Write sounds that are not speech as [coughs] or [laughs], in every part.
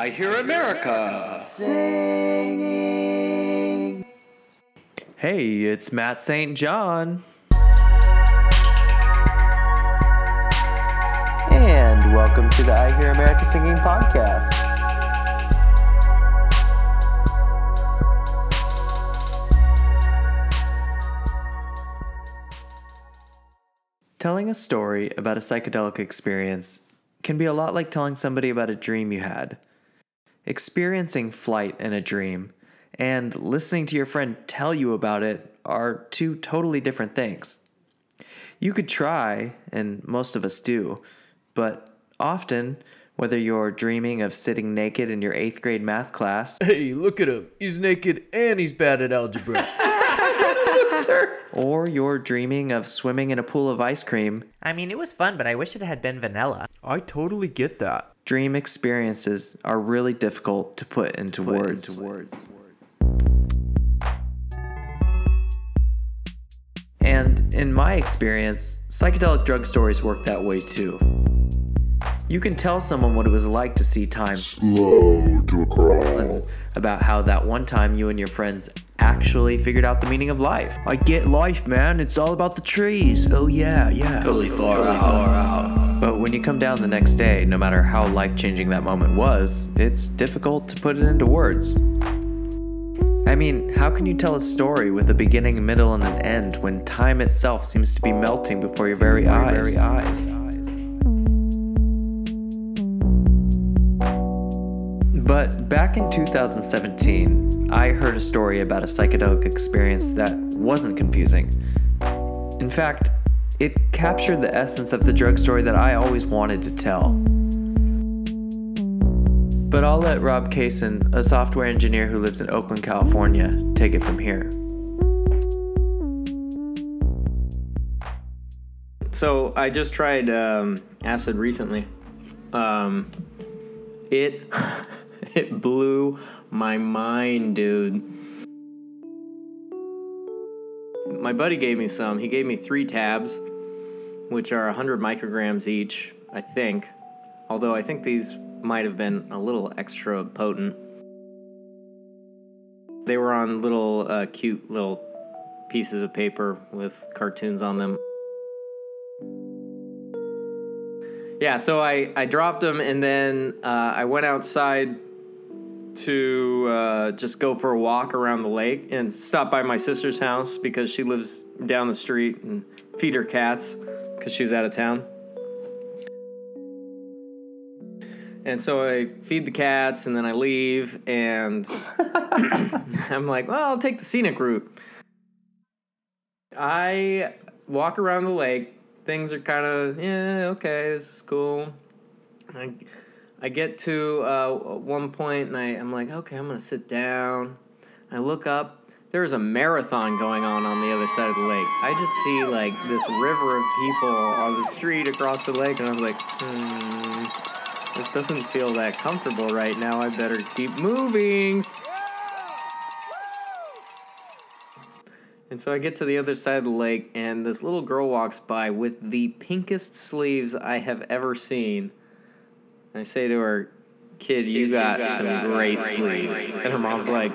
I Hear America. Singing. Hey, it's Matt St. John. And welcome to the I Hear America Singing podcast. Telling a story about a psychedelic experience can be a lot like telling somebody about a dream you had. Experiencing flight in a dream and listening to your friend tell you about it are two totally different things. You could try, and most of us do, but often, whether you're dreaming of sitting naked in your eighth grade math class, [laughs] Hey, look at him. He's naked and he's bad at algebra. [laughs] or you're dreaming of swimming in a pool of ice cream, I mean, it was fun, but I wish it had been vanilla. I totally get that. Dream experiences are really difficult to put into words. And in my experience, psychedelic drug stories work that way too. You can tell someone what it was like to see time slow to a crawl about how that one time you and your friends actually figured out the meaning of life. I get life, man. It's all about the trees. Oh yeah, yeah. Totally far out. Far out. But when you come down the next day, no matter how life-changing that moment was, it's difficult to put it into words. I mean, how can you tell a story with a beginning, middle, and an end when time itself seems to be melting before your very eyes? Very eyes. But back in 2017, I heard a story about a psychedelic experience that wasn't confusing. In fact, it captured the essence of the drug story that I always wanted to tell. But I'll let Rob Kaysen, a software engineer who lives in Oakland, California, take it from here. So I just tried um, acid recently. Um, it [laughs] it blew my mind, dude. My buddy gave me some. He gave me three tabs, which are 100 micrograms each, I think. Although I think these might have been a little extra potent. They were on little uh, cute little pieces of paper with cartoons on them. Yeah, so I, I dropped them and then uh, I went outside to uh, just go for a walk around the lake and stop by my sister's house because she lives down the street and feed her cats because she was out of town. And so I feed the cats and then I leave and [coughs] I'm like, well, I'll take the scenic route. I walk around the lake. Things are kind of, yeah, okay, this is cool. I, I get to uh, one point and I, I'm like, okay, I'm gonna sit down. I look up. There's a marathon going on on the other side of the lake. I just see like this river of people on the street across the lake, and I'm like, hmm, this doesn't feel that comfortable right now. I better keep moving. And so I get to the other side of the lake, and this little girl walks by with the pinkest sleeves I have ever seen. I say to her, Kid, you, got, some great, sleeves. And her mom's like,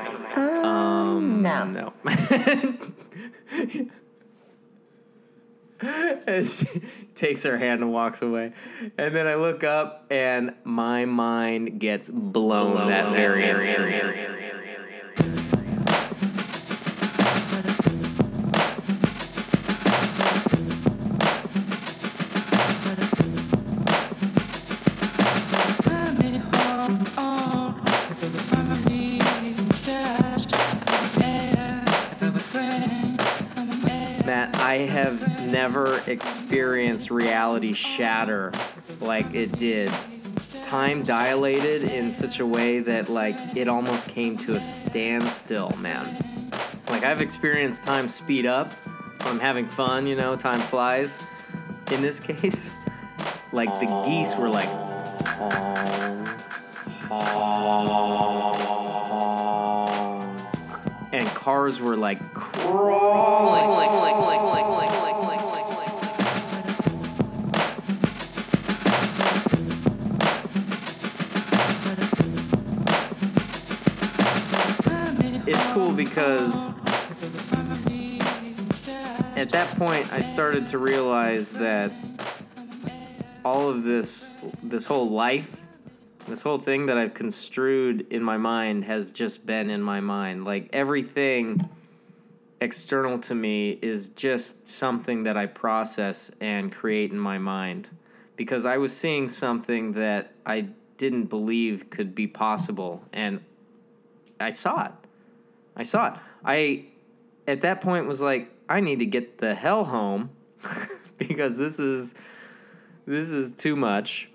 no. No. [laughs] and she takes her hand and walks away. And then I look up, and my mind gets blown, that very instant. never experienced reality shatter like it did. Time dilated in such a way that, like, it almost came to a standstill, man. Like, I've experienced time speed up when I'm having fun, you know, time flies. In this [laughs] case, like, the geese were like. And cars were like crawling, like, like, like, like, like. Because at that point I started to realize that all of this this whole life this whole thing that I've construed in my mind has just been in my mind. Like everything external to me is just something that I process and create in my mind because I was seeing something that I didn't believe could be possible and I saw it. I saw it. I at that point was like I need to get the hell home [laughs] because this is this is too much.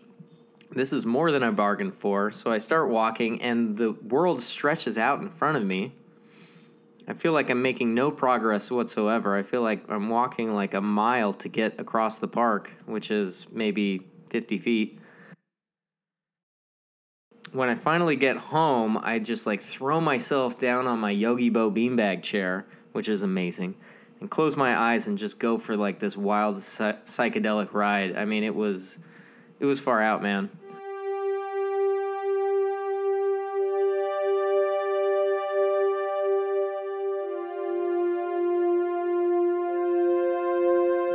This is more than I bargained for. So I start walking and the world stretches out in front of me. I feel like I'm making no progress whatsoever. I feel like I'm walking like a mile to get across the park, which is maybe 50 feet. When I finally get home, I just like throw myself down on my Yogibo beanbag chair, which is amazing, and close my eyes and just go for like this wild psy- psychedelic ride. I mean, it was it was far out, man.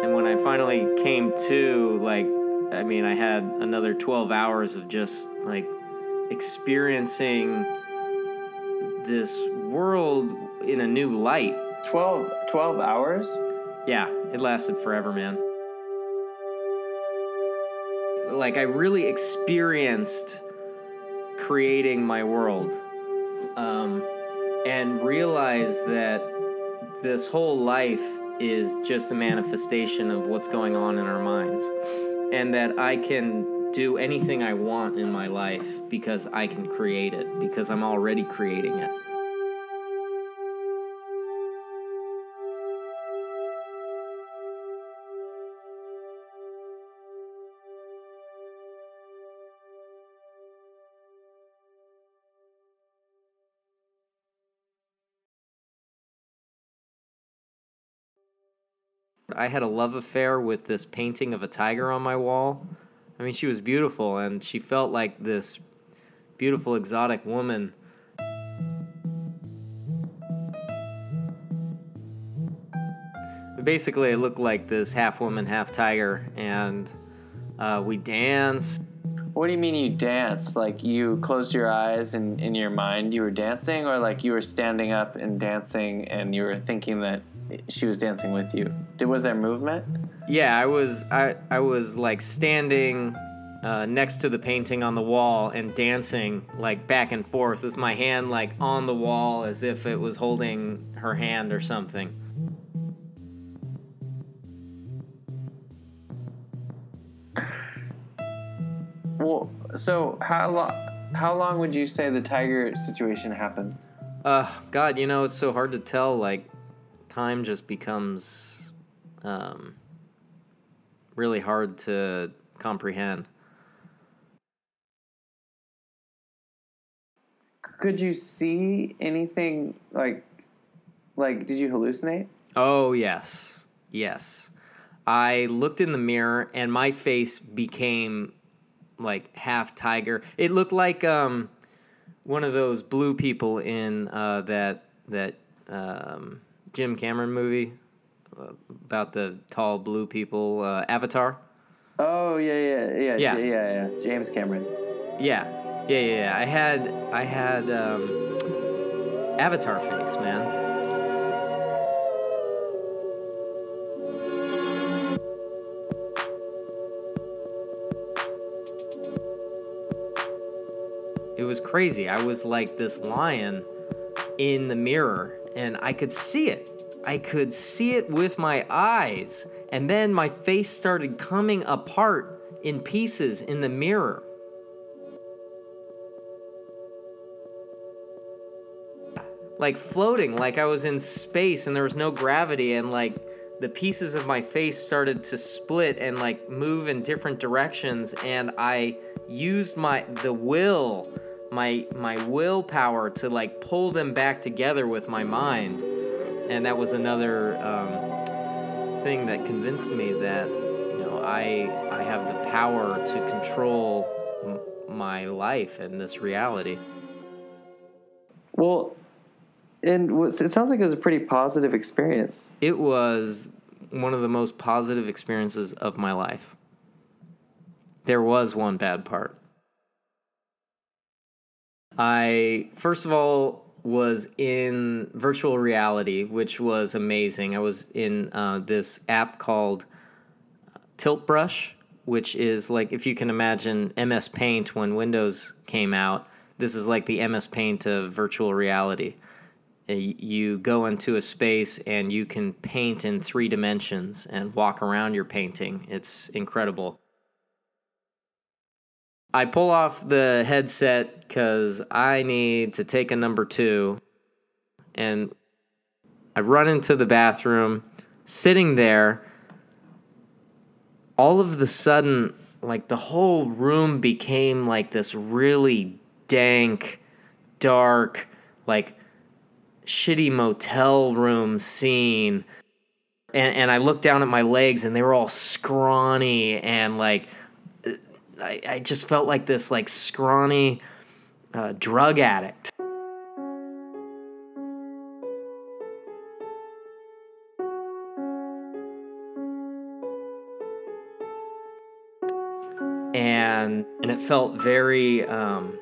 And when I finally came to, like, I mean, I had another 12 hours of just like experiencing this world in a new light. 12, 12 hours? Yeah, it lasted forever, man. Like, I really experienced creating my world um, and realized that this whole life is just a manifestation of what's going on in our minds. And that I can do anything I want in my life because I can create it, because I'm already creating it. I had a love affair with this painting of a tiger on my wall. I mean, she was beautiful and she felt like this beautiful exotic woman. Basically, it looked like this half woman, half tiger, and uh, we danced. What do you mean you danced? Like you closed your eyes and in your mind you were dancing, or like you were standing up and dancing and you were thinking that she was dancing with you? Did was there movement? Yeah, I was I I was like standing uh, next to the painting on the wall and dancing like back and forth with my hand like on the wall as if it was holding her hand or something. Well, so how long? How long would you say the tiger situation happened? Uh, God, you know it's so hard to tell. Like, time just becomes um, really hard to comprehend. Could you see anything like, like did you hallucinate? Oh, yes. Yes. I looked in the mirror and my face became like half tiger. It looked like um, one of those blue people in uh, that that um, Jim Cameron movie uh, about the tall blue people, uh, Avatar. Oh yeah, yeah, yeah, Yeah. J- yeah, yeah. James Cameron. Yeah, yeah, yeah. yeah. I had I had um, Avatar face, man. It was crazy. I was like this lion in the mirror, and I could see it. I could see it with my eyes, and then my face started coming apart in pieces in the mirror. like floating like i was in space and there was no gravity and like the pieces of my face started to split and like move in different directions and i used my the will my my willpower to like pull them back together with my mind and that was another um, thing that convinced me that you know i i have the power to control m- my life and this reality Well, and it sounds like it was a pretty positive experience. It was one of the most positive experiences of my life. There was one bad part. I, first of all, was in virtual reality, which was amazing. I was in uh, this app called Tilt Brush, which is like if you can imagine MS Paint when Windows came out, this is like the MS Paint of virtual reality. Uh, You go into a space and you can paint in three dimensions and walk around your painting. It's incredible. I pull off the headset because I need to take a number two. And I run into the bathroom, sitting there. All of the sudden, like the whole room became like this really dank, dark, like shitty motel room scene. And, and I looked down at my legs and they were all scrawny and like I, I just felt like this like scrawny uh, drug addict. And and it felt very um,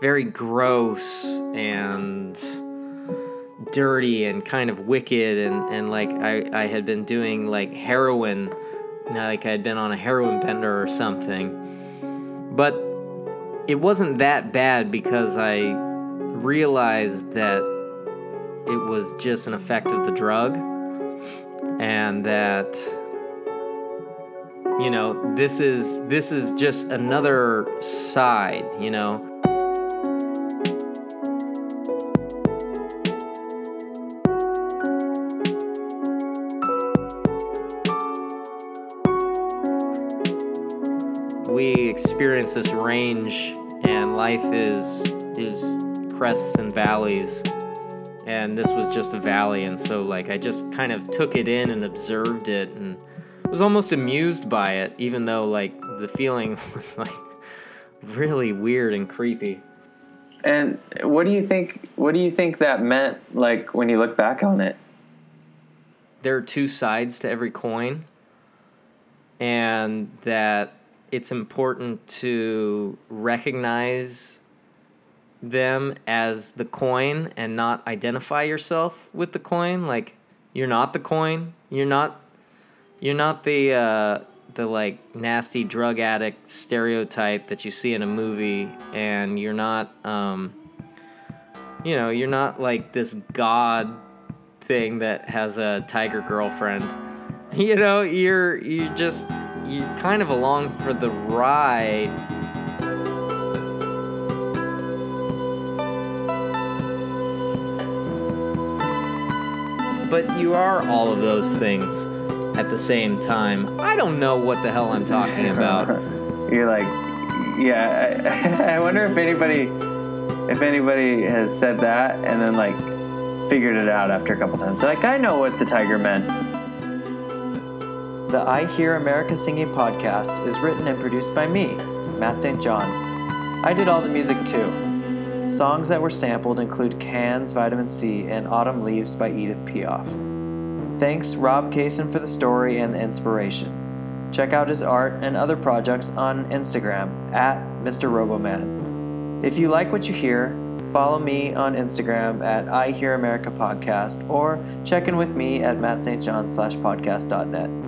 very gross and dirty and kind of wicked and, and like I, I had been doing like heroin like I had been on a heroin bender or something. But it wasn't that bad because I realized that it was just an effect of the drug and that you know this is this is just another side you know we experience this range and life is is crests and valleys and this was just a valley and so like i just kind of took it in and observed it and was almost amused by it even though like the feeling [laughs] was like really weird and creepy And what do you think? What do you think that meant? Like when you look back on it? there are two sides to every coin and that it's important to recognize them as the coin and not identify yourself with the coin like you're not the coin you're not you're not the uh, the like nasty drug addict stereotype that you see in a movie and you're not um, you know you're not like this god thing that has a tiger girlfriend. [laughs] You know, you're you just you're kind of along for the ride. But you are all of those things at the same time. I don't know what the hell I'm talking about. [laughs] You're like, yeah. I, [laughs] I wonder if anybody, if anybody has said that and then like figured it out after a couple times. Like, I know what the tiger meant. The I Hear America Singing podcast is written and produced by me, Matt St. John. I did all the music too. Songs that were sampled include Can's, Vitamin C, and Autumn Leaves by Edith Piaf. Thanks, Rob Kaysen, for the story and the inspiration. Check out his art and other projects on Instagram at Mr. Roboman. If you like what you hear, follow me on Instagram at I Hear America Podcast or check in with me at mattstjohn slash podcast.net.